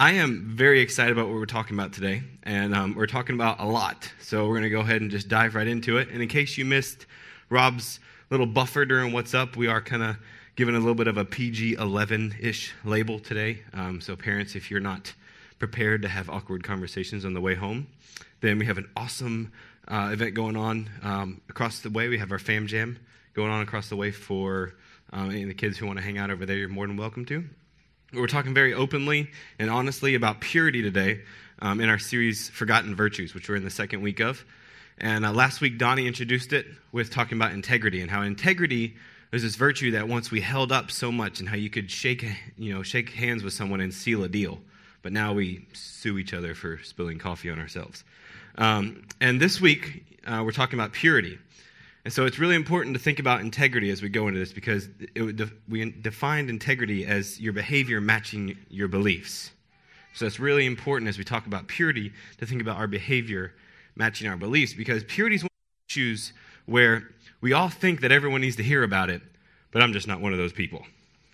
I am very excited about what we're talking about today, and um, we're talking about a lot. So we're going to go ahead and just dive right into it. And in case you missed Rob's little buffer during What's Up, we are kind of giving a little bit of a PG 11 ish label today. Um, so, parents, if you're not prepared to have awkward conversations on the way home, then we have an awesome uh, event going on um, across the way. We have our Fam Jam going on across the way for um, any of the kids who want to hang out over there. You're more than welcome to. We're talking very openly and honestly about purity today um, in our series Forgotten Virtues, which we're in the second week of. And uh, last week, Donnie introduced it with talking about integrity and how integrity is this virtue that once we held up so much and how you could shake, you know, shake hands with someone and seal a deal. But now we sue each other for spilling coffee on ourselves. Um, and this week, uh, we're talking about purity. And so it's really important to think about integrity as we go into this because de- we defined integrity as your behavior matching your beliefs. So it's really important as we talk about purity to think about our behavior matching our beliefs because purity is one of the issues where we all think that everyone needs to hear about it, but I'm just not one of those people,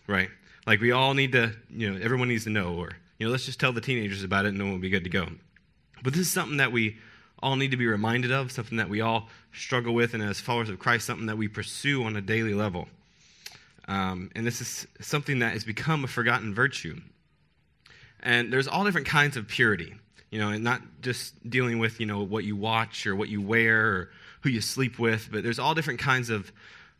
right? Like we all need to, you know, everyone needs to know, or, you know, let's just tell the teenagers about it and then we'll be good to go. But this is something that we all need to be reminded of, something that we all struggle with, and as followers of Christ, something that we pursue on a daily level. Um, and this is something that has become a forgotten virtue. And there's all different kinds of purity, you know, and not just dealing with, you know, what you watch or what you wear or who you sleep with, but there's all different kinds of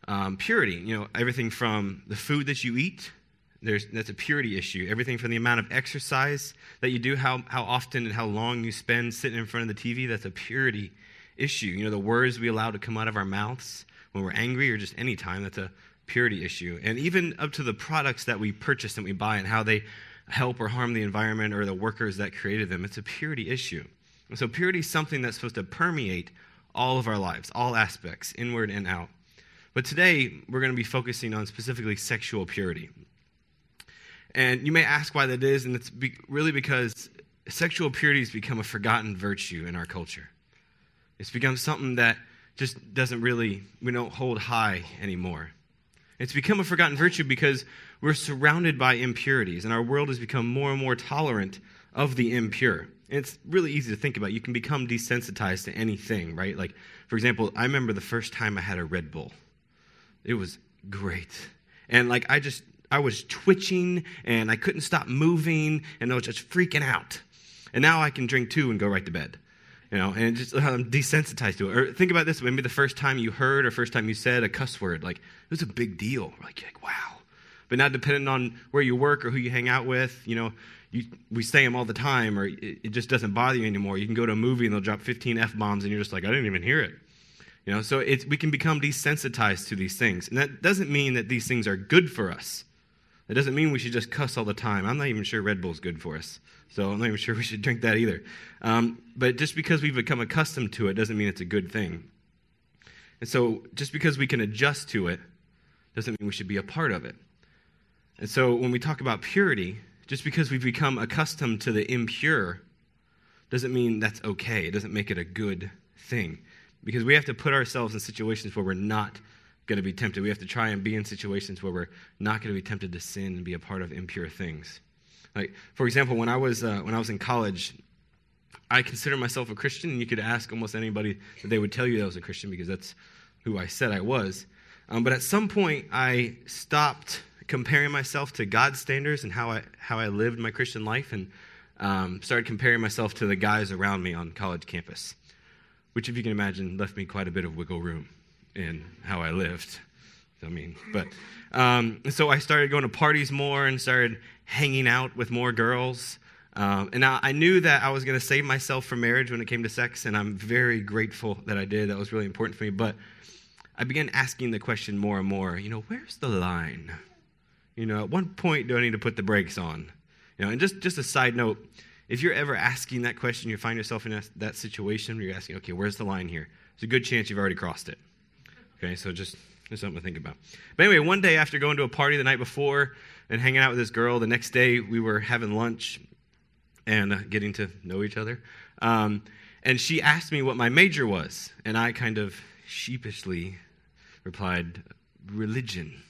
um, purity. You know, everything from the food that you eat there's, that's a purity issue. Everything from the amount of exercise that you do, how, how often and how long you spend sitting in front of the TV, that's a purity issue. You know, the words we allow to come out of our mouths when we're angry or just any time, that's a purity issue. And even up to the products that we purchase and we buy and how they help or harm the environment or the workers that created them, it's a purity issue. And so purity is something that's supposed to permeate all of our lives, all aspects, inward and out. But today, we're going to be focusing on specifically sexual purity. And you may ask why that is, and it's be- really because sexual purity has become a forgotten virtue in our culture. It's become something that just doesn't really, we don't hold high anymore. It's become a forgotten virtue because we're surrounded by impurities, and our world has become more and more tolerant of the impure. And it's really easy to think about. You can become desensitized to anything, right? Like, for example, I remember the first time I had a Red Bull. It was great. And like, I just, I was twitching and I couldn't stop moving and I was just freaking out. And now I can drink two and go right to bed. You know, and just I'm desensitized to it. Or think about this: maybe the first time you heard or first time you said a cuss word, like it was a big deal. Like, like wow. But now, depending on where you work or who you hang out with, you know, you, we say them all the time, or it, it just doesn't bother you anymore. You can go to a movie and they'll drop 15 f bombs, and you're just like, I didn't even hear it. You know, so we can become desensitized to these things, and that doesn't mean that these things are good for us. That doesn't mean we should just cuss all the time. I'm not even sure Red Bull's good for us. So I'm not even sure we should drink that either. Um, but just because we've become accustomed to it doesn't mean it's a good thing. And so just because we can adjust to it doesn't mean we should be a part of it. And so when we talk about purity, just because we've become accustomed to the impure doesn't mean that's okay. It doesn't make it a good thing. Because we have to put ourselves in situations where we're not going to be tempted. We have to try and be in situations where we're not going to be tempted to sin and be a part of impure things. Like, for example, when I was uh, when I was in college, I consider myself a Christian, and you could ask almost anybody that they would tell you that I was a Christian because that's who I said I was. Um, but at some point, I stopped comparing myself to God's standards and how I how I lived my Christian life, and um, started comparing myself to the guys around me on college campus, which, if you can imagine, left me quite a bit of wiggle room in how I lived. I mean, but um, so I started going to parties more and started hanging out with more girls. Um, and now I knew that I was going to save myself from marriage when it came to sex, and I'm very grateful that I did. That was really important for me. But I began asking the question more and more. You know, where's the line? You know, at one point do I need to put the brakes on? You know, and just just a side note, if you're ever asking that question, you find yourself in that, that situation where you're asking, okay, where's the line here? There's a good chance you've already crossed it. Okay, so just, just something to think about. But anyway, one day after going to a party the night before and hanging out with this girl, the next day we were having lunch and uh, getting to know each other. Um, and she asked me what my major was, and I kind of sheepishly replied, religion.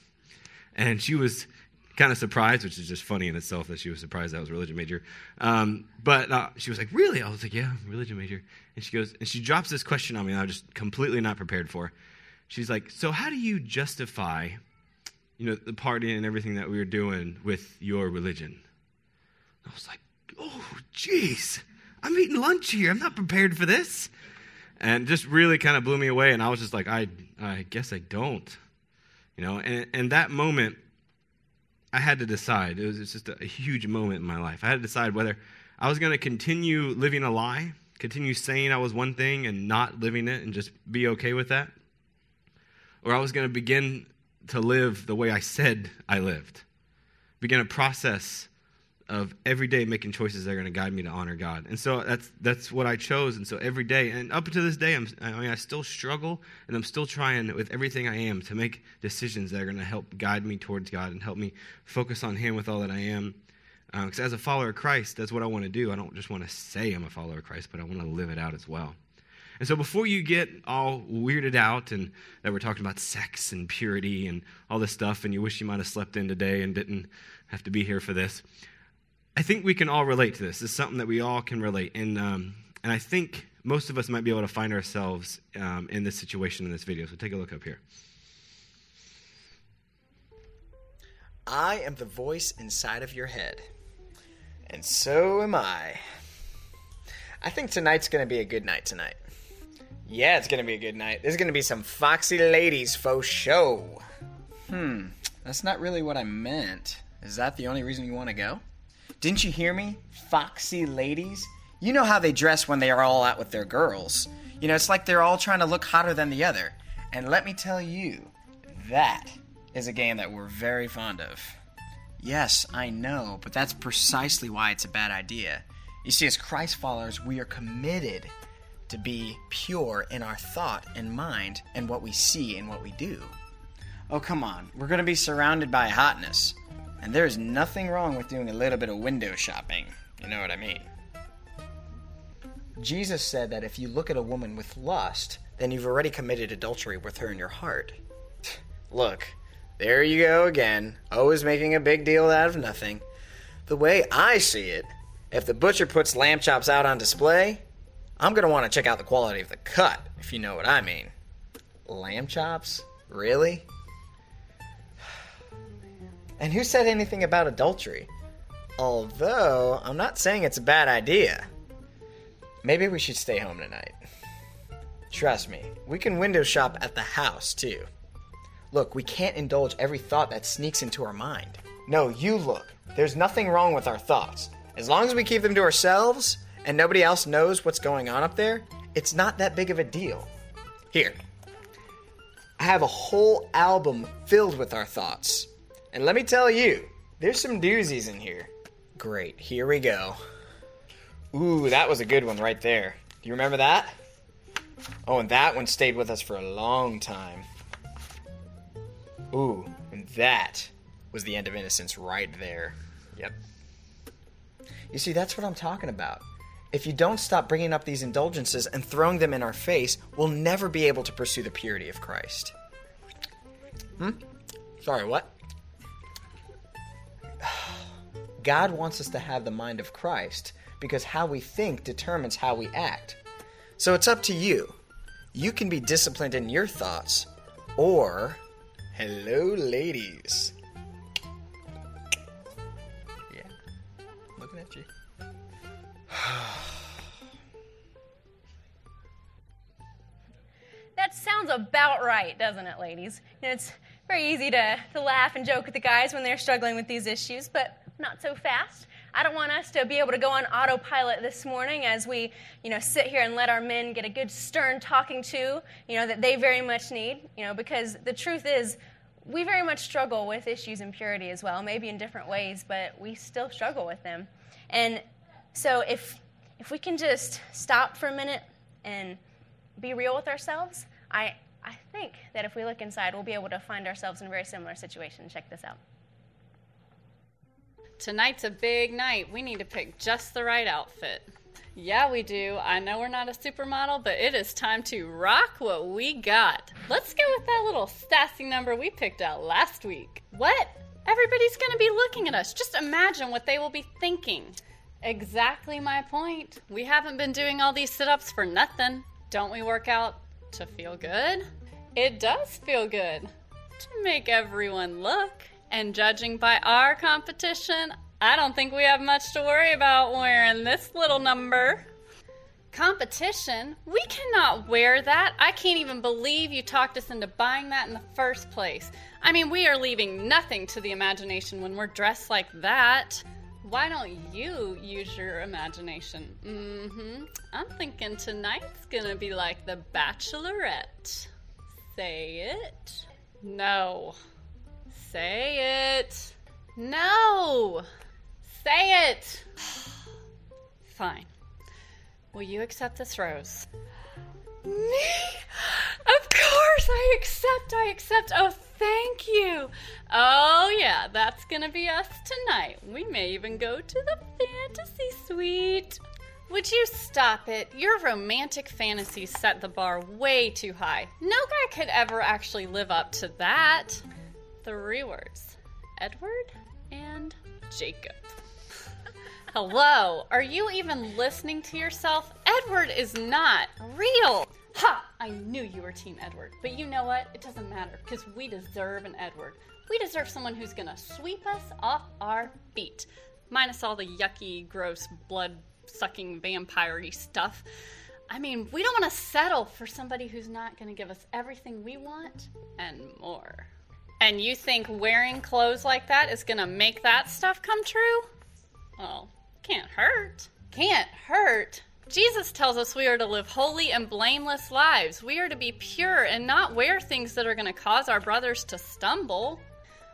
And she was kind of surprised, which is just funny in itself that she was surprised I was a religion major. Um, but uh, she was like, "Really?" I was like, "Yeah, religion major." And she goes, and she drops this question on me, and I was just completely not prepared for. She's like, "So how do you justify, you know, the party and everything that we were doing with your religion?" I was like, "Oh, jeez, I'm eating lunch here. I'm not prepared for this." And just really kind of blew me away, and I was just like, "I, I guess I don't." You know, and, and that moment I had to decide. It was just a, huge moment in my life. I had to decide whether I was going to continue living a lie, continue saying I was one thing and not living it and just be okay with that, or I was going to begin to live the way I said I lived, begin a process of every day making choices that are going to guide me to honor God. And so that's that's what I chose. And so every day, and up to this day, I'm, I mean, I still struggle, and I'm still trying with everything I am to make decisions that are going to help guide me towards God and help me focus on Him with all that I am. Because uh, as a follower of Christ, that's what I want to do. I don't just want to say I'm a follower of Christ, but I want to live it out as well. And so before you get all weirded out and that we're talking about sex and purity and all this stuff, and you wish you might have slept in today and didn't have to be here for this, I think we can all relate to this. It's something that we all can relate. And, um, and I think most of us might be able to find ourselves um, in this situation in this video. So take a look up here. I am the voice inside of your head. And so am I. I think tonight's going to be a good night tonight. Yeah, it's to be a good night. There's to be some foxy ladies faux show. Hmm, that's not really what I meant. Is that the only reason you want to go? Didn't you hear me? Foxy ladies. You know how they dress when they are all out with their girls. You know, it's like they're all trying to look hotter than the other. And let me tell you, that is a game that we're very fond of. Yes, I know, but that's precisely why it's a bad idea. You see, as Christ followers, we are committed to be pure in our thought and mind and what we see and what we do. Oh, come on. We're going to be surrounded by hotness. And there's nothing wrong with doing a little bit of window shopping. You know what I mean? Jesus said that if you look at a woman with lust, then you've already committed adultery with her in your heart. look, there you go again, always making a big deal out of nothing. The way I see it, if the butcher puts lamb chops out on display, I'm going to want to check out the quality of the cut, if you know what I mean. Lamb chops? Really? And who said anything about adultery? Although, I'm not saying it's a bad idea. Maybe we should stay home tonight. Trust me, we can window shop at the house too. Look, we can't indulge every thought that sneaks into our mind. No, you look. There's nothing wrong with our thoughts. As long as we keep them to ourselves and nobody else knows what's going on up there, it's not that big of a deal. Here, I have a whole album filled with our thoughts. And let me tell you, there's some doozies in here. Great, here we go. Ooh, that was a good one right there. Do you remember that? Oh, and that one stayed with us for a long time. Ooh, and that was the end of innocence right there. Yep. You see, that's what I'm talking about. If you don't stop bringing up these indulgences and throwing them in our face, we'll never be able to pursue the purity of Christ. Hmm? Sorry, what? God wants us to have the mind of Christ because how we think determines how we act. So it's up to you. You can be disciplined in your thoughts, or, hello, ladies. About right, doesn't it, ladies? You know, it's very easy to, to laugh and joke with the guys when they're struggling with these issues, but not so fast. I don't want us to be able to go on autopilot this morning as we, you know, sit here and let our men get a good stern talking to, you know, that they very much need, you know, because the truth is we very much struggle with issues in purity as well, maybe in different ways, but we still struggle with them. And so if if we can just stop for a minute and be real with ourselves, I I think that if we look inside, we'll be able to find ourselves in a very similar situation. Check this out. Tonight's a big night. We need to pick just the right outfit. Yeah, we do. I know we're not a supermodel, but it is time to rock what we got. Let's go with that little sassy number we picked out last week. What? Everybody's going to be looking at us. Just imagine what they will be thinking. Exactly my point. We haven't been doing all these sit ups for nothing. Don't we work out to feel good? It does feel good to make everyone look. And judging by our competition, I don't think we have much to worry about wearing this little number. Competition? We cannot wear that. I can't even believe you talked us into buying that in the first place. I mean, we are leaving nothing to the imagination when we're dressed like that. Why don't you use your imagination? Mm hmm. I'm thinking tonight's gonna be like The Bachelorette. Say it. No. Say it. No. Say it. Fine. Will you accept this rose? Me? Of course, I accept, I accept. Oh, thank you. Oh, yeah, that's gonna be us tonight. We may even go to the fantasy suite. Would you stop it? Your romantic fantasies set the bar way too high. No guy could ever actually live up to that. Three words Edward and Jacob. Hello, are you even listening to yourself? Edward is not real. Ha! I knew you were Team Edward. But you know what? It doesn't matter because we deserve an Edward. We deserve someone who's gonna sweep us off our feet. Minus all the yucky, gross, blood sucking, vampire stuff. I mean, we don't want to settle for somebody who's not going to give us everything we want and more. And you think wearing clothes like that is going to make that stuff come true? Well, can't hurt. Can't hurt. Jesus tells us we are to live holy and blameless lives. We are to be pure and not wear things that are going to cause our brothers to stumble.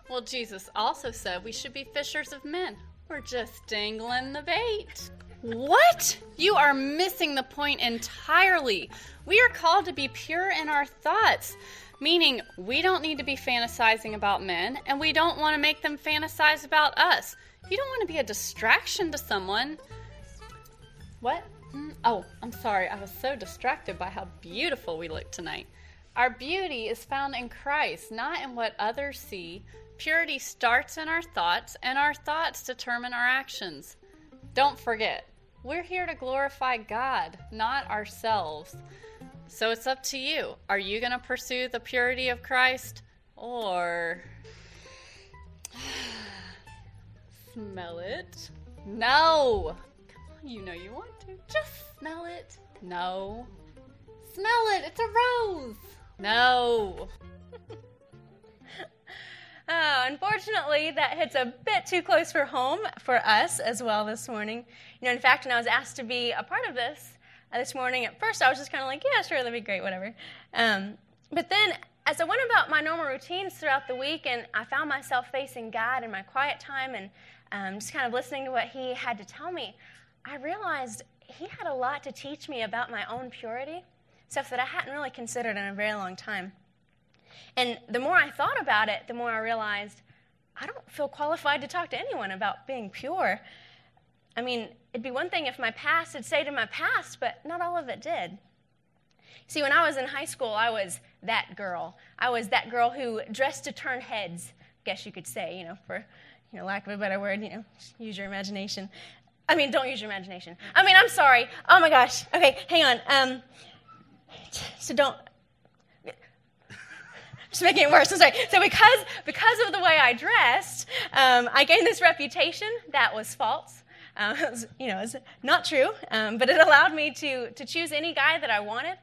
Well, Jesus also said we should be fishers of men. We're just dangling the bait. What? You are missing the point entirely. We are called to be pure in our thoughts, meaning we don't need to be fantasizing about men and we don't want to make them fantasize about us. You don't want to be a distraction to someone. What? Mm, Oh, I'm sorry. I was so distracted by how beautiful we look tonight. Our beauty is found in Christ, not in what others see. Purity starts in our thoughts, and our thoughts determine our actions. Don't forget, we're here to glorify God, not ourselves. So it's up to you. Are you going to pursue the purity of Christ or smell it? No. Come on, you know you want to. Just smell it. No. Smell it. It's a rose. No. Oh, unfortunately, that hits a bit too close for home for us as well this morning. You know, in fact, when I was asked to be a part of this uh, this morning, at first I was just kind of like, yeah, sure, that'd be great, whatever. Um, but then, as I went about my normal routines throughout the week, and I found myself facing God in my quiet time and um, just kind of listening to what He had to tell me, I realized He had a lot to teach me about my own purity, stuff that I hadn't really considered in a very long time. And the more I thought about it, the more I realized I don't feel qualified to talk to anyone about being pure. I mean, it'd be one thing if my past had stayed in my past, but not all of it did. See, when I was in high school, I was that girl. I was that girl who dressed to turn heads, I guess you could say, you know, for you know, lack of a better word, you know, use your imagination. I mean, don't use your imagination. I mean, I'm sorry. Oh my gosh. Okay, hang on. Um, so don't just making it worse. I'm sorry. So because because of the way I dressed, um, I gained this reputation that was false. Um, was, you know, it's not true, um, but it allowed me to to choose any guy that I wanted.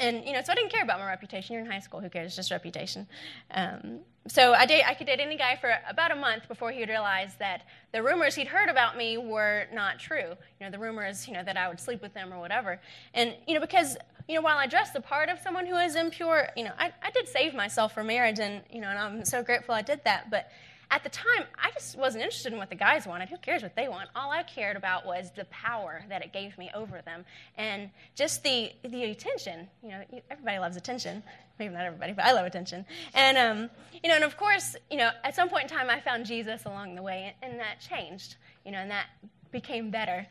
And you know, so I didn't care about my reputation. You're in high school; who cares? Just reputation. Um, so I date, I could date any guy for about a month before he would realize that the rumors he'd heard about me were not true. You know, the rumors, you know, that I would sleep with them or whatever. And you know, because you know, while I dressed the part of someone who is impure, you know, I, I did save myself for marriage, and you know, and I'm so grateful I did that. But at the time, I just wasn't interested in what the guys wanted. Who cares what they want? All I cared about was the power that it gave me over them, and just the the attention. You know, everybody loves attention. Maybe not everybody, but I love attention. And um, you know, and of course, you know, at some point in time, I found Jesus along the way, and, and that changed. You know, and that became better.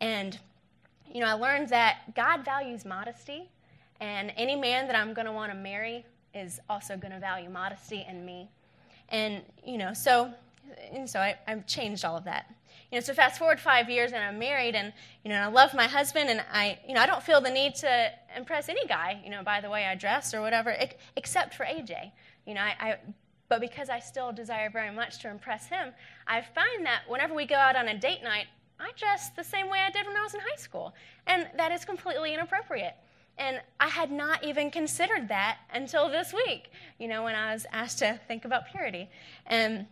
And you know, I learned that God values modesty, and any man that I'm going to want to marry is also going to value modesty in me. And, you know, so, and so I, I've changed all of that. You know, so fast forward five years and I'm married and, you know, and I love my husband and I, you know, I don't feel the need to impress any guy, you know, by the way I dress or whatever, except for AJ. You know, I, I but because I still desire very much to impress him, I find that whenever we go out on a date night, I dress the same way I did when I was in high school. And that is completely inappropriate. And I had not even considered that until this week, you know, when I was asked to think about purity. And,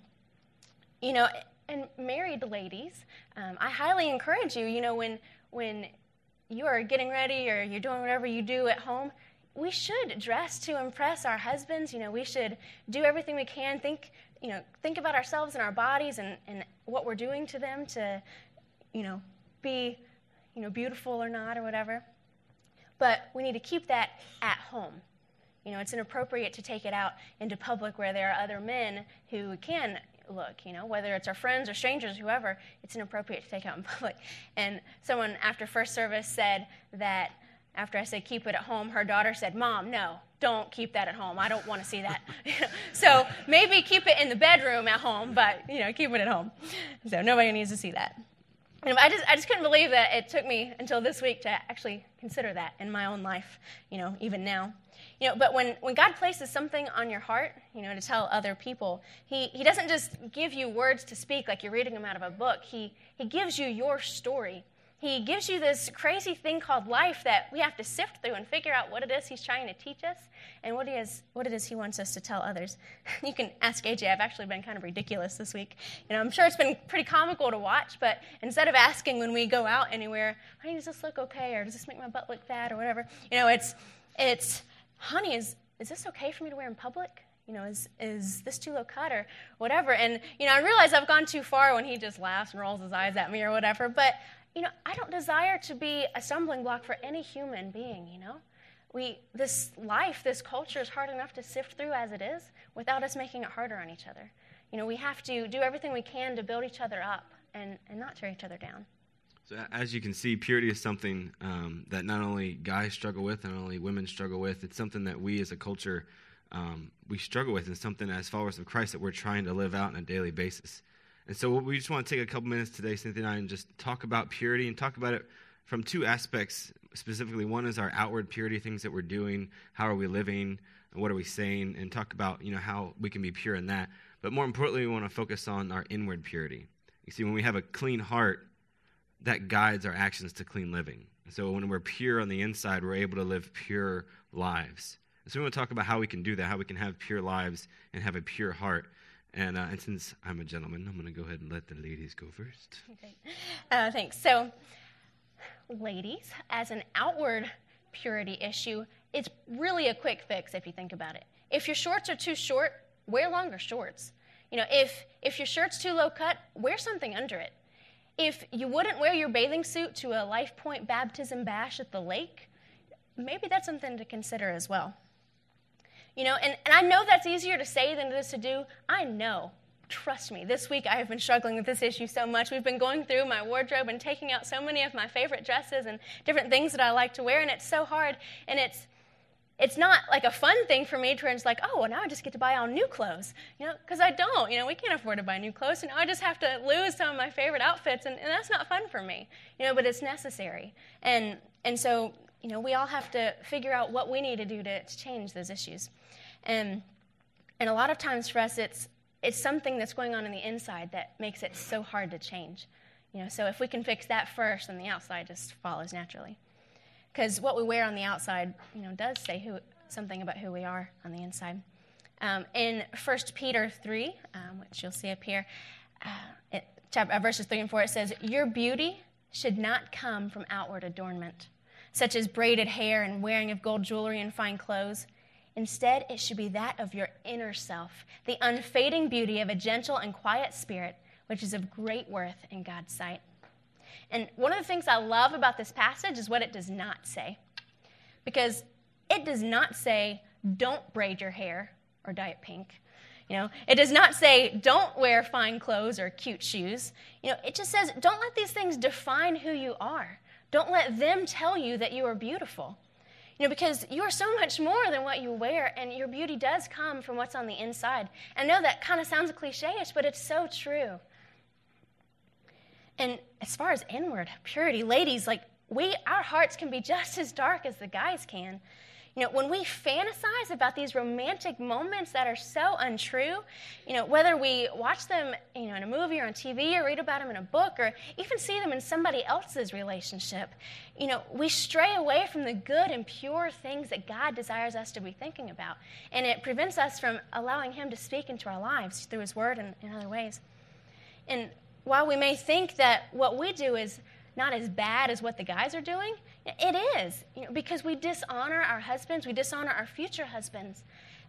you know, and married ladies, um, I highly encourage you, you know, when, when you are getting ready or you're doing whatever you do at home, we should dress to impress our husbands. You know, we should do everything we can. Think, you know, think about ourselves and our bodies and, and what we're doing to them to, you know, be, you know, beautiful or not or whatever. But we need to keep that at home. You know, it's inappropriate to take it out into public where there are other men who can look, you know, whether it's our friends or strangers, whoever, it's inappropriate to take out in public. And someone after first service said that after I said keep it at home, her daughter said, Mom, no, don't keep that at home. I don't want to see that. so maybe keep it in the bedroom at home, but, you know, keep it at home. So nobody needs to see that. And I just, I just couldn't believe that it took me until this week to actually consider that in my own life, you know, even now. You know, but when, when God places something on your heart, you know, to tell other people, he, he doesn't just give you words to speak like you're reading them out of a book. He, he gives you your story. He gives you this crazy thing called life that we have to sift through and figure out what it is he's trying to teach us and what, he is, what it is he wants us to tell others. you can ask AJ. I've actually been kind of ridiculous this week. You know, I'm sure it's been pretty comical to watch, but instead of asking when we go out anywhere, honey, does this look okay or does this make my butt look fat or whatever, you know, it's, it's honey, is, is this okay for me to wear in public? You know, is, is this too low cut or whatever? And, you know, I realize I've gone too far when he just laughs and rolls his eyes at me or whatever, but you know, I don't desire to be a stumbling block for any human being, you know? We, this life, this culture is hard enough to sift through as it is without us making it harder on each other. You know, we have to do everything we can to build each other up and, and not tear each other down. So, as you can see, purity is something um, that not only guys struggle with, not only women struggle with. It's something that we as a culture um, we struggle with, and something as followers of Christ that we're trying to live out on a daily basis. And so we just want to take a couple minutes today, Cynthia and I, and just talk about purity and talk about it from two aspects specifically. One is our outward purity, things that we're doing, how are we living, what are we saying, and talk about you know how we can be pure in that. But more importantly, we want to focus on our inward purity. You see, when we have a clean heart, that guides our actions to clean living. And so when we're pure on the inside, we're able to live pure lives. So we want to talk about how we can do that, how we can have pure lives and have a pure heart. And, uh, and since I'm a gentleman, I'm going to go ahead and let the ladies go first. Okay. Uh, thanks. So, ladies, as an outward purity issue, it's really a quick fix if you think about it. If your shorts are too short, wear longer shorts. You know, if, if your shirt's too low cut, wear something under it. If you wouldn't wear your bathing suit to a Life Point baptism bash at the lake, maybe that's something to consider as well. You know, and, and I know that's easier to say than it is to do. I know. Trust me, this week I have been struggling with this issue so much. We've been going through my wardrobe and taking out so many of my favorite dresses and different things that I like to wear, and it's so hard. And it's it's not like a fun thing for me to it's like, oh, well, now I just get to buy all new clothes, you know, because I don't. You know, we can't afford to buy new clothes, so now I just have to lose some of my favorite outfits, and, and that's not fun for me, you know, but it's necessary. And, and so, you know, we all have to figure out what we need to do to, to change those issues. And, and a lot of times for us, it's, it's something that's going on in the inside that makes it so hard to change. You know, so if we can fix that first, then the outside just follows naturally. Because what we wear on the outside, you know, does say who, something about who we are on the inside. Um, in 1 Peter 3, um, which you'll see up here, uh, it, chapter, uh, verses 3 and 4, it says, Your beauty should not come from outward adornment, such as braided hair and wearing of gold jewelry and fine clothes Instead, it should be that of your inner self, the unfading beauty of a gentle and quiet spirit, which is of great worth in God's sight. And one of the things I love about this passage is what it does not say. Because it does not say, don't braid your hair or dye it pink. You know, it does not say, don't wear fine clothes or cute shoes. You know, it just says, don't let these things define who you are. Don't let them tell you that you are beautiful. You know, because you are so much more than what you wear, and your beauty does come from what's on the inside. I know that kind of sounds cliche ish, but it's so true. And as far as inward purity, ladies, like we, our hearts can be just as dark as the guys can. You know, when we fantasize about these romantic moments that are so untrue, you know, whether we watch them, you know, in a movie or on TV or read about them in a book or even see them in somebody else's relationship, you know, we stray away from the good and pure things that God desires us to be thinking about. And it prevents us from allowing Him to speak into our lives through His Word and in other ways. And while we may think that what we do is not as bad as what the guys are doing, it is, you know, because we dishonor our husbands, we dishonor our future husbands.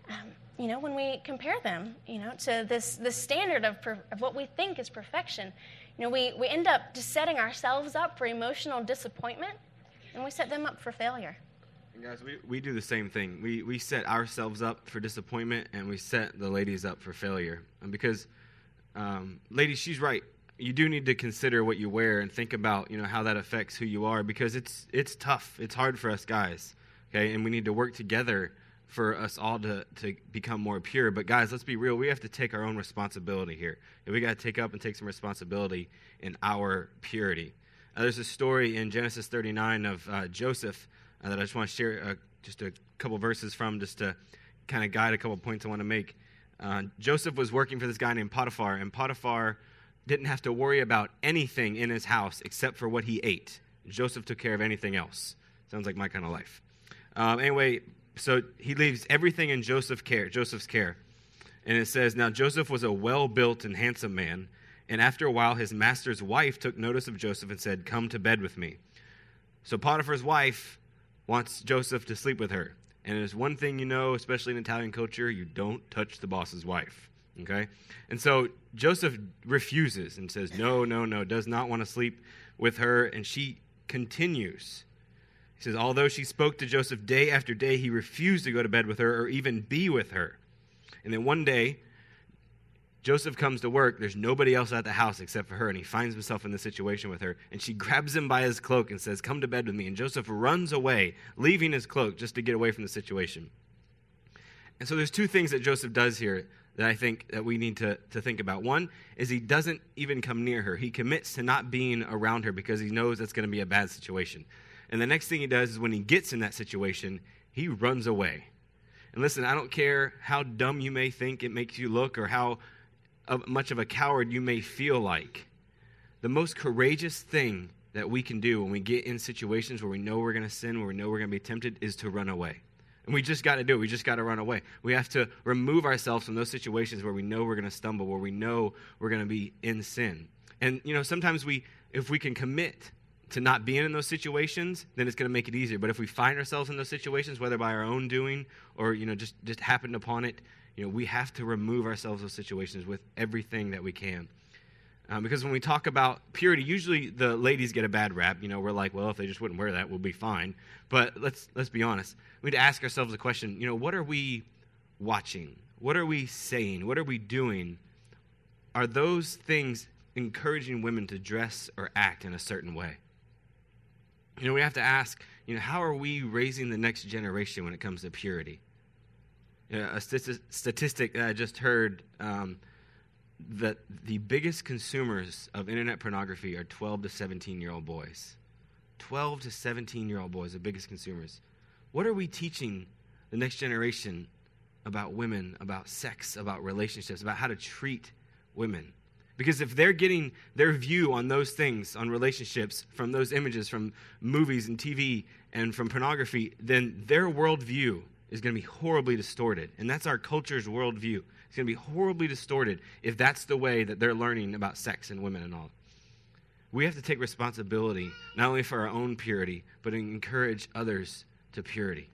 Um, you know, when we compare them, you know, to this, this standard of, per, of what we think is perfection, you know, we, we end up just setting ourselves up for emotional disappointment and we set them up for failure. And guys, we, we do the same thing. We, we set ourselves up for disappointment and we set the ladies up for failure. And because, um, ladies, she's right you do need to consider what you wear and think about you know how that affects who you are because it's it's tough. It's hard for us guys okay? And we need to work together for us all to, to become more pure. But guys let's be real. We have to take our own responsibility here. And we got to take up and take some responsibility in our purity. Uh, there's a story in genesis 39 of uh, joseph uh, that i just want to share uh, just a couple verses from just to kind of guide a couple points i want to make. Uh, joseph was working for this guy named potiphar and potiphar didn't have to worry about anything in his house except for what he ate. Joseph took care of anything else. Sounds like my kind of life. Um, anyway, so he leaves everything in Joseph's care, Joseph's care. And it says, Now Joseph was a well built and handsome man. And after a while, his master's wife took notice of Joseph and said, Come to bed with me. So Potiphar's wife wants Joseph to sleep with her. And there's one thing you know, especially in Italian culture you don't touch the boss's wife. Okay? And so Joseph refuses and says, No, no, no, does not want to sleep with her. And she continues. He says, Although she spoke to Joseph day after day, he refused to go to bed with her or even be with her. And then one day, Joseph comes to work. There's nobody else at the house except for her, and he finds himself in this situation with her. And she grabs him by his cloak and says, Come to bed with me. And Joseph runs away, leaving his cloak just to get away from the situation. And so there's two things that Joseph does here that I think that we need to, to think about. One is he doesn't even come near her. He commits to not being around her because he knows that's going to be a bad situation. And the next thing he does is when he gets in that situation, he runs away. And listen, I don't care how dumb you may think it makes you look or how uh, much of a coward you may feel like. The most courageous thing that we can do when we get in situations where we know we're going to sin, where we know we're going to be tempted, is to run away. And we just got to do it. We just got to run away. We have to remove ourselves from those situations where we know we're going to stumble, where we know we're going to be in sin. And, you know, sometimes we, if we can commit to not being in those situations, then it's going to make it easier. But if we find ourselves in those situations, whether by our own doing or, you know, just, just happened upon it, you know, we have to remove ourselves those situations with everything that we can. Um, because when we talk about purity, usually the ladies get a bad rap. You know, we're like, well, if they just wouldn't wear that, we'll be fine. But let's let's be honest. We need to ask ourselves the question. You know, what are we watching? What are we saying? What are we doing? Are those things encouraging women to dress or act in a certain way? You know, we have to ask. You know, how are we raising the next generation when it comes to purity? You know, a statistic that I just heard. Um, that the biggest consumers of internet pornography are 12 to 17 year old boys. 12 to 17 year old boys, the biggest consumers. What are we teaching the next generation about women, about sex, about relationships, about how to treat women? Because if they're getting their view on those things, on relationships, from those images, from movies and TV and from pornography, then their worldview is going to be horribly distorted. And that's our culture's worldview. It's going to be horribly distorted if that's the way that they're learning about sex and women and all. We have to take responsibility not only for our own purity, but encourage others to purity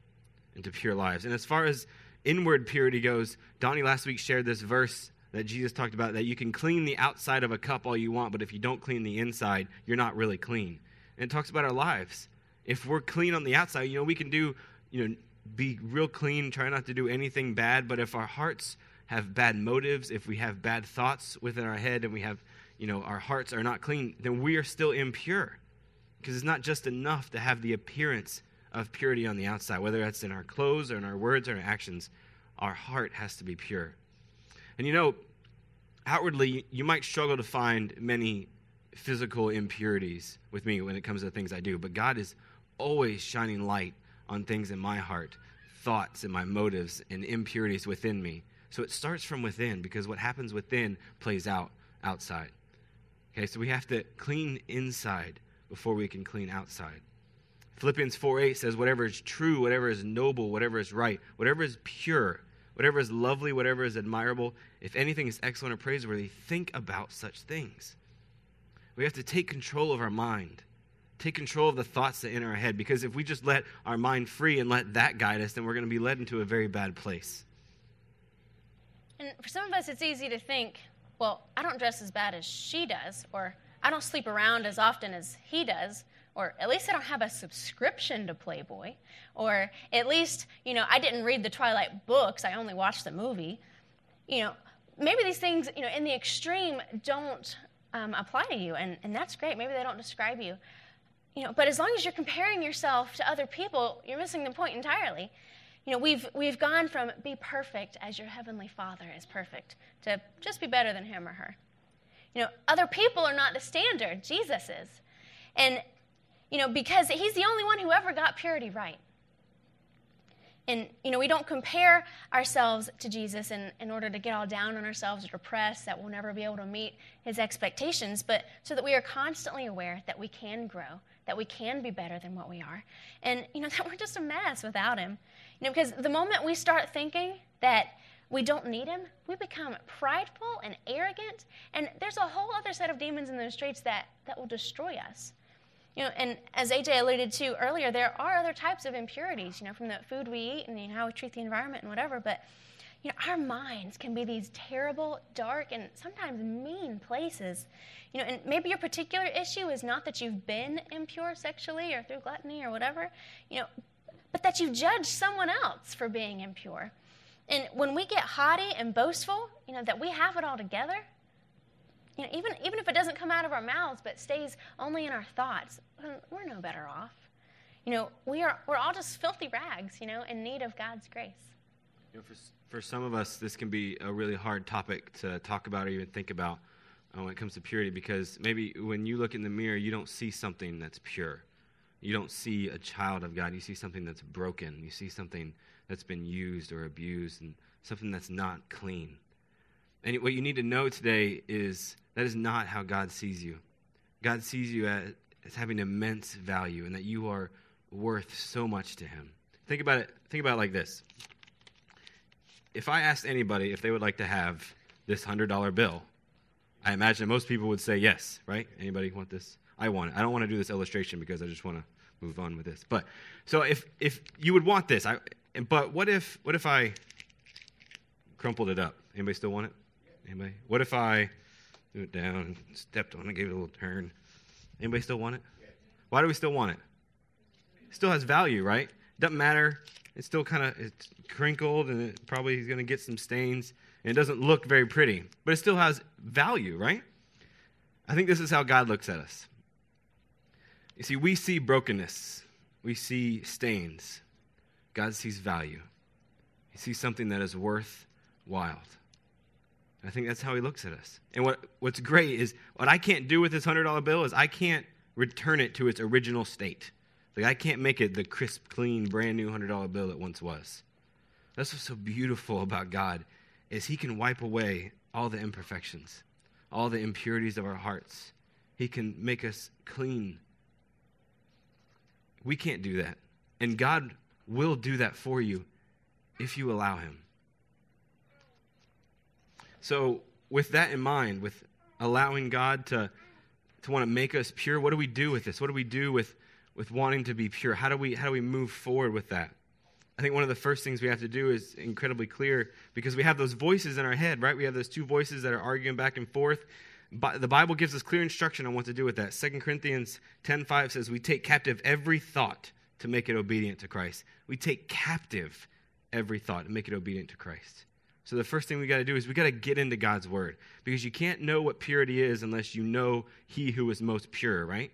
and to pure lives. And as far as inward purity goes, Donnie last week shared this verse that Jesus talked about that you can clean the outside of a cup all you want, but if you don't clean the inside, you're not really clean. And it talks about our lives. If we're clean on the outside, you know, we can do, you know, be real clean, try not to do anything bad, but if our hearts have bad motives, if we have bad thoughts within our head and we have, you know, our hearts are not clean, then we are still impure. Because it's not just enough to have the appearance of purity on the outside, whether that's in our clothes or in our words or our actions. Our heart has to be pure. And you know, outwardly, you might struggle to find many physical impurities with me when it comes to the things I do, but God is always shining light on things in my heart, thoughts and my motives and impurities within me. So it starts from within because what happens within plays out outside. Okay, so we have to clean inside before we can clean outside. Philippians 4 8 says, Whatever is true, whatever is noble, whatever is right, whatever is pure, whatever is lovely, whatever is admirable, if anything is excellent or praiseworthy, think about such things. We have to take control of our mind, take control of the thoughts that enter our head, because if we just let our mind free and let that guide us, then we're going to be led into a very bad place. And for some of us, it's easy to think, well, I don't dress as bad as she does, or I don't sleep around as often as he does, or at least I don't have a subscription to Playboy, or at least, you know, I didn't read the Twilight books, I only watched the movie. You know, maybe these things, you know, in the extreme don't um, apply to you, and, and that's great. Maybe they don't describe you. You know, but as long as you're comparing yourself to other people, you're missing the point entirely. You know, we've, we've gone from be perfect as your heavenly Father is perfect to just be better than him or her. You know, other people are not the standard, Jesus is. And, you know, because he's the only one who ever got purity right. And, you know, we don't compare ourselves to Jesus in, in order to get all down on ourselves or depressed that we'll never be able to meet his expectations, but so that we are constantly aware that we can grow, that we can be better than what we are, and, you know, that we're just a mess without him. You know, because the moment we start thinking that we don't need him, we become prideful and arrogant, and there's a whole other set of demons in those traits that, that will destroy us. You know, and as AJ alluded to earlier, there are other types of impurities, you know, from the food we eat and you know, how we treat the environment and whatever. But, you know, our minds can be these terrible, dark, and sometimes mean places. You know, and maybe your particular issue is not that you've been impure sexually or through gluttony or whatever, you know, but that you've judged someone else for being impure. And when we get haughty and boastful, you know, that we have it all together, you know, even, even if it doesn't come out of our mouths but stays only in our thoughts, we're no better off. You know, we are, we're all just filthy rags, you know, in need of God's grace. You know, for, for some of us, this can be a really hard topic to talk about or even think about uh, when it comes to purity because maybe when you look in the mirror, you don't see something that's pure. You don't see a child of God. You see something that's broken. You see something that's been used or abused and something that's not clean. And what you need to know today is that is not how God sees you. God sees you as, as having immense value and that you are worth so much to Him. Think about it. Think about it like this. If I asked anybody if they would like to have this hundred dollar bill, I imagine most people would say yes, right? Anybody want this? I want it. I don't want to do this illustration because I just want to move on with this. But so if if you would want this, I but what if what if I crumpled it up? Anybody still want it? Anybody? What if I threw it down stepped on it, gave it a little turn? Anybody still want it? Why do we still want it? It still has value, right? Doesn't matter. It's still kind of it's crinkled and it probably is going to get some stains and it doesn't look very pretty, but it still has value, right? I think this is how God looks at us. You see, we see brokenness, we see stains. God sees value. He sees something that is worthwhile. I think that's how he looks at us. And what, what's great is what I can't do with this $100 bill is I can't return it to its original state. Like I can't make it the crisp, clean, brand new $100 bill it once was. That's what's so beautiful about God is he can wipe away all the imperfections, all the impurities of our hearts. He can make us clean. We can't do that. And God will do that for you if you allow him. So, with that in mind, with allowing God to, to want to make us pure, what do we do with this? What do we do with, with wanting to be pure? How do, we, how do we move forward with that? I think one of the first things we have to do is incredibly clear because we have those voices in our head, right? We have those two voices that are arguing back and forth. The Bible gives us clear instruction on what to do with that. 2 Corinthians 10:5 says, "We take captive every thought to make it obedient to Christ. We take captive every thought and make it obedient to Christ." So the first thing we got to do is we got to get into God's word because you can't know what purity is unless you know he who is most pure, right?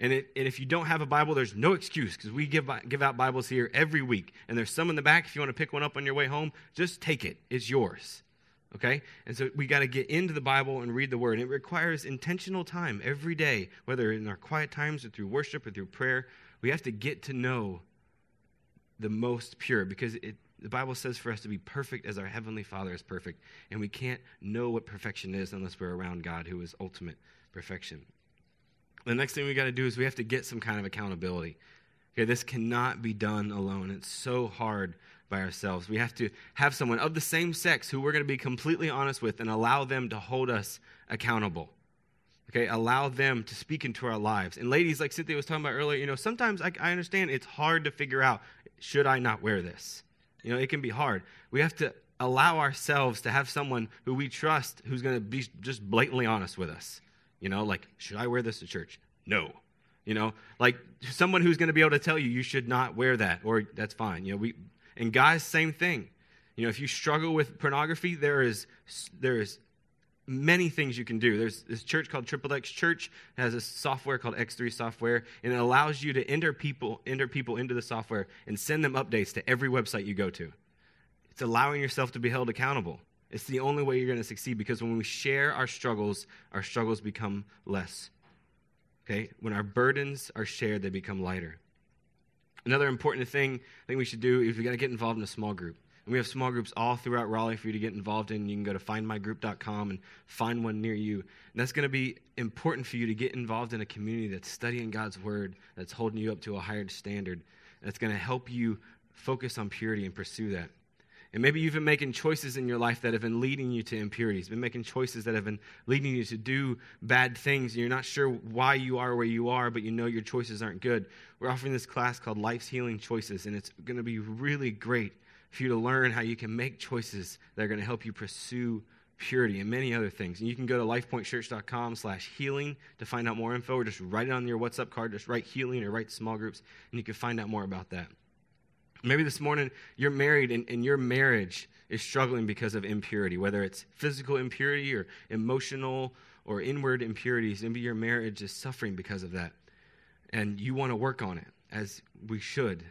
And, it, and if you don't have a Bible, there's no excuse because we give, give out Bibles here every week. And there's some in the back. If you want to pick one up on your way home, just take it. It's yours. Okay? And so we got to get into the Bible and read the Word. And it requires intentional time every day, whether in our quiet times or through worship or through prayer. We have to get to know the most pure because it, the Bible says for us to be perfect as our Heavenly Father is perfect. And we can't know what perfection is unless we're around God, who is ultimate perfection. The next thing we got to do is we have to get some kind of accountability. Okay, this cannot be done alone. It's so hard by ourselves. We have to have someone of the same sex who we're going to be completely honest with and allow them to hold us accountable. Okay, allow them to speak into our lives. And ladies, like Cynthia was talking about earlier, you know, sometimes I, I understand it's hard to figure out should I not wear this? You know, it can be hard. We have to allow ourselves to have someone who we trust who's going to be just blatantly honest with us. You know, like, should I wear this to church? No. You know, like someone who's going to be able to tell you you should not wear that, or that's fine. You know, we and guys, same thing. You know, if you struggle with pornography, there is there is many things you can do. There's this church called Triple X Church it has a software called X3 software, and it allows you to enter people enter people into the software and send them updates to every website you go to. It's allowing yourself to be held accountable. It's the only way you're going to succeed because when we share our struggles, our struggles become less. Okay? When our burdens are shared, they become lighter. Another important thing I think we should do is we got to get involved in a small group. And we have small groups all throughout Raleigh for you to get involved in. You can go to findmygroup.com and find one near you. And that's going to be important for you to get involved in a community that's studying God's word, that's holding you up to a higher standard, that's going to help you focus on purity and pursue that. And maybe you've been making choices in your life that have been leading you to impurities, been making choices that have been leading you to do bad things. And you're not sure why you are where you are, but you know your choices aren't good. We're offering this class called Life's Healing Choices, and it's going to be really great for you to learn how you can make choices that are going to help you pursue purity and many other things. And you can go to lifepointchurch.com slash healing to find out more info, or just write it on your WhatsApp card, just write healing or write small groups, and you can find out more about that. Maybe this morning you're married and, and, your marriage is struggling because of impurity, whether it's physical impurity or emotional or inward impurities. Maybe your marriage is suffering because of that. And you want to work on it, as we should.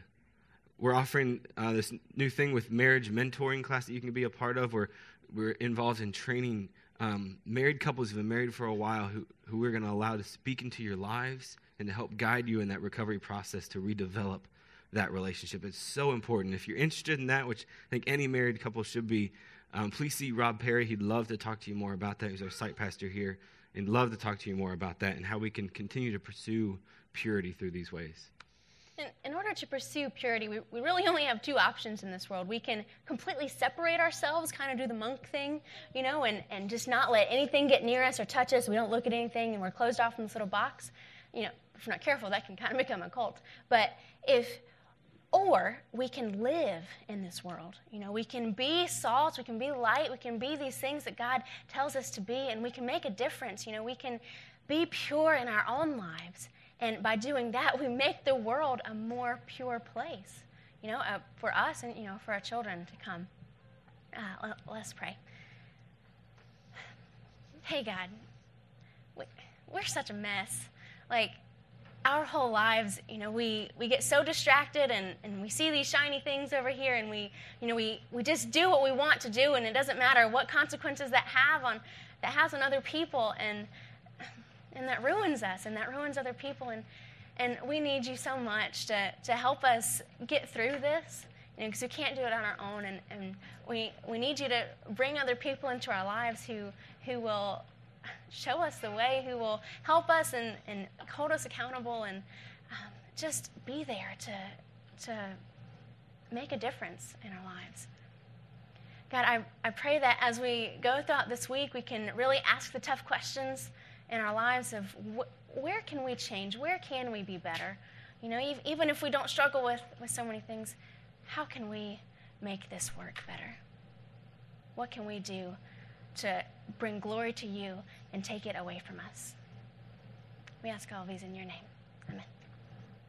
We're offering uh, this new thing with marriage mentoring class that you can be a part of, where we're involved in training um, married couples who've been married for a while who, who we're going to allow to speak into your lives and to help guide you in that recovery process to redevelop that relationship. It's so important. If you're interested in that, which I think any married couple should be, um, please see Rob Perry. He'd love to talk to you more about that. He's our site pastor here, and love to talk to you more about that and how we can continue to pursue purity through these ways. In, in order to pursue purity, we, we really only have two options in this world. We can completely separate ourselves, kind of do the monk thing, you know, and, and just not let anything get near us or touch us. We don't look at anything and we're closed off in this little box. You know, if we're not careful, that can kind of become a cult. But if or we can live in this world. You know, we can be salt, we can be light, we can be these things that God tells us to be, and we can make a difference. You know, we can be pure in our own lives. And by doing that, we make the world a more pure place, you know, uh, for us and, you know, for our children to come. Uh, let's pray. Hey, God, we're such a mess. Like, our whole lives, you know, we, we get so distracted and, and we see these shiny things over here and we, you know, we, we just do what we want to do and it doesn't matter what consequences that have on that has on other people and and that ruins us and that ruins other people and and we need you so much to, to help us get through this because you know, we can't do it on our own and, and we, we need you to bring other people into our lives who, who will show us the way, who will help us and, and hold us accountable and um, just be there to, to make a difference in our lives. God, I, I pray that as we go throughout this week, we can really ask the tough questions in our lives of wh- where can we change? Where can we be better? You know, even if we don't struggle with, with so many things, how can we make this work better? What can we do to bring glory to you and take it away from us. We ask all these in your name.